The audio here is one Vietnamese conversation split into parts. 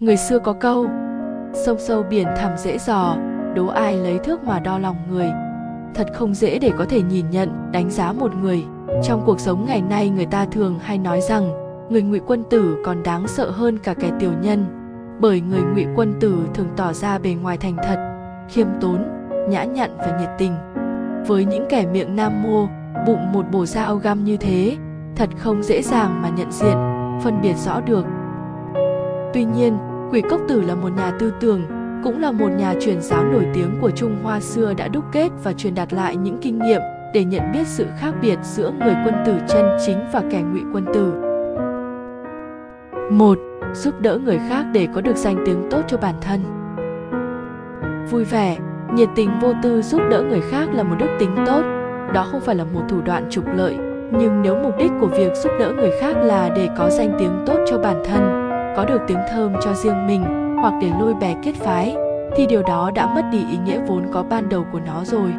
Người xưa có câu, sông sâu biển thẳm dễ dò, đố ai lấy thước mà đo lòng người. Thật không dễ để có thể nhìn nhận, đánh giá một người. Trong cuộc sống ngày nay người ta thường hay nói rằng người ngụy quân tử còn đáng sợ hơn cả kẻ tiểu nhân, bởi người ngụy quân tử thường tỏ ra bề ngoài thành thật, khiêm tốn, nhã nhặn và nhiệt tình. Với những kẻ miệng nam mô, bụng một bổ dao găm như thế, thật không dễ dàng mà nhận diện, phân biệt rõ được Tuy nhiên, Quỷ Cốc Tử là một nhà tư tưởng, cũng là một nhà truyền giáo nổi tiếng của Trung Hoa xưa đã đúc kết và truyền đạt lại những kinh nghiệm để nhận biết sự khác biệt giữa người quân tử chân chính và kẻ ngụy quân tử. Một, Giúp đỡ người khác để có được danh tiếng tốt cho bản thân. Vui vẻ, nhiệt tình vô tư giúp đỡ người khác là một đức tính tốt, đó không phải là một thủ đoạn trục lợi, nhưng nếu mục đích của việc giúp đỡ người khác là để có danh tiếng tốt cho bản thân có được tiếng thơm cho riêng mình hoặc để lôi bè kết phái, thì điều đó đã mất đi ý nghĩa vốn có ban đầu của nó rồi.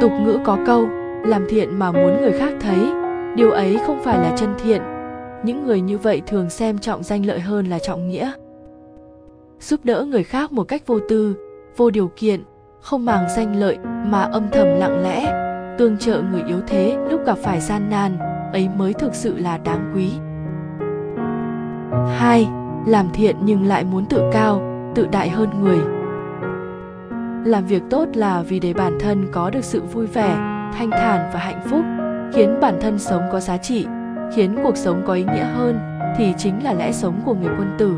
Tục ngữ có câu, làm thiện mà muốn người khác thấy. Điều ấy không phải là chân thiện. Những người như vậy thường xem trọng danh lợi hơn là trọng nghĩa. Giúp đỡ người khác một cách vô tư, vô điều kiện, không màng danh lợi mà âm thầm lặng lẽ, tương trợ người yếu thế lúc gặp phải gian nan, ấy mới thực sự là đáng quý. 2. Làm thiện nhưng lại muốn tự cao, tự đại hơn người. Làm việc tốt là vì để bản thân có được sự vui vẻ, thanh thản và hạnh phúc, khiến bản thân sống có giá trị, khiến cuộc sống có ý nghĩa hơn thì chính là lẽ sống của người quân tử.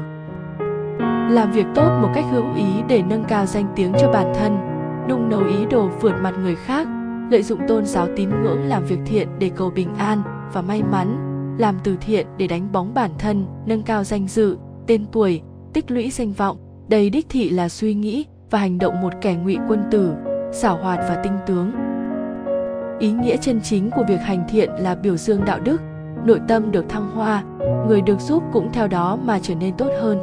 Làm việc tốt một cách hữu ý để nâng cao danh tiếng cho bản thân, nung nấu ý đồ vượt mặt người khác, lợi dụng tôn giáo tín ngưỡng làm việc thiện để cầu bình an và may mắn làm từ thiện để đánh bóng bản thân, nâng cao danh dự, tên tuổi, tích lũy danh vọng. Đây đích thị là suy nghĩ và hành động một kẻ ngụy quân tử, xảo hoạt và tinh tướng. Ý nghĩa chân chính của việc hành thiện là biểu dương đạo đức, nội tâm được thăng hoa, người được giúp cũng theo đó mà trở nên tốt hơn.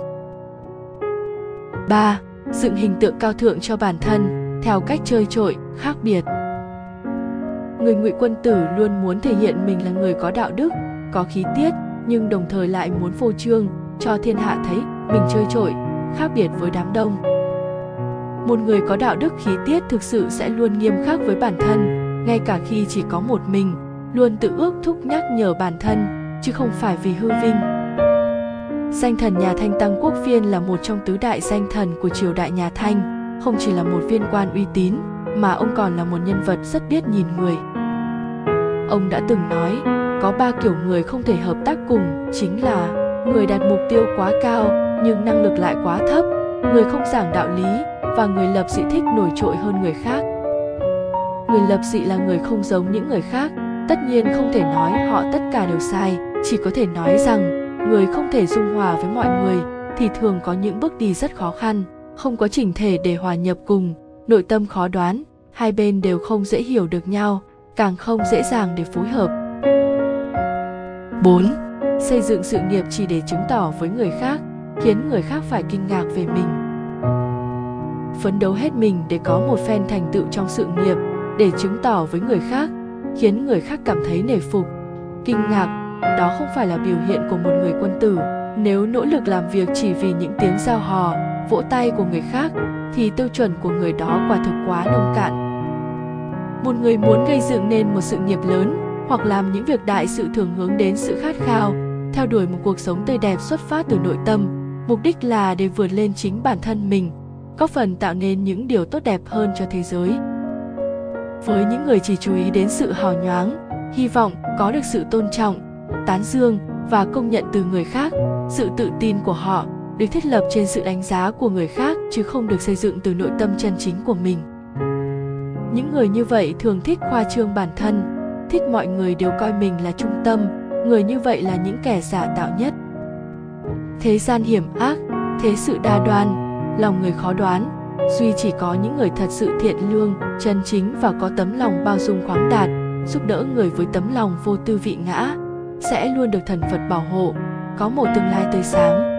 3. Dựng hình tượng cao thượng cho bản thân theo cách chơi trội, khác biệt. Người ngụy quân tử luôn muốn thể hiện mình là người có đạo đức, có khí tiết, nhưng đồng thời lại muốn phô trương, cho thiên hạ thấy mình chơi trội khác biệt với đám đông. Một người có đạo đức khí tiết thực sự sẽ luôn nghiêm khắc với bản thân, ngay cả khi chỉ có một mình, luôn tự ước thúc nhắc nhở bản thân, chứ không phải vì hư vinh. Danh thần nhà thanh tăng quốc phiên là một trong tứ đại danh thần của triều đại nhà thanh, không chỉ là một viên quan uy tín, mà ông còn là một nhân vật rất biết nhìn người. Ông đã từng nói có ba kiểu người không thể hợp tác cùng, chính là người đặt mục tiêu quá cao, nhưng năng lực lại quá thấp, người không giảng đạo lý, và người lập dị thích nổi trội hơn người khác. Người lập dị là người không giống những người khác, tất nhiên không thể nói họ tất cả đều sai, chỉ có thể nói rằng, người không thể dung hòa với mọi người, thì thường có những bước đi rất khó khăn, không có chỉnh thể để hòa nhập cùng, nội tâm khó đoán, hai bên đều không dễ hiểu được nhau, càng không dễ dàng để phối hợp. 4. Xây dựng sự nghiệp chỉ để chứng tỏ với người khác, khiến người khác phải kinh ngạc về mình. Phấn đấu hết mình để có một phen thành tựu trong sự nghiệp, để chứng tỏ với người khác, khiến người khác cảm thấy nể phục, kinh ngạc, đó không phải là biểu hiện của một người quân tử. Nếu nỗ lực làm việc chỉ vì những tiếng giao hò, vỗ tay của người khác, thì tiêu chuẩn của người đó quả thực quá nông cạn. Một người muốn gây dựng nên một sự nghiệp lớn hoặc làm những việc đại sự thường hướng đến sự khát khao, theo đuổi một cuộc sống tươi đẹp xuất phát từ nội tâm, mục đích là để vượt lên chính bản thân mình, góp phần tạo nên những điều tốt đẹp hơn cho thế giới. Với những người chỉ chú ý đến sự hào nhoáng, hy vọng có được sự tôn trọng, tán dương và công nhận từ người khác, sự tự tin của họ được thiết lập trên sự đánh giá của người khác chứ không được xây dựng từ nội tâm chân chính của mình. Những người như vậy thường thích khoa trương bản thân, thích mọi người đều coi mình là trung tâm, người như vậy là những kẻ giả tạo nhất. Thế gian hiểm ác, thế sự đa đoan, lòng người khó đoán, duy chỉ có những người thật sự thiện lương, chân chính và có tấm lòng bao dung khoáng đạt, giúp đỡ người với tấm lòng vô tư vị ngã, sẽ luôn được thần phật bảo hộ, có một tương lai tươi sáng.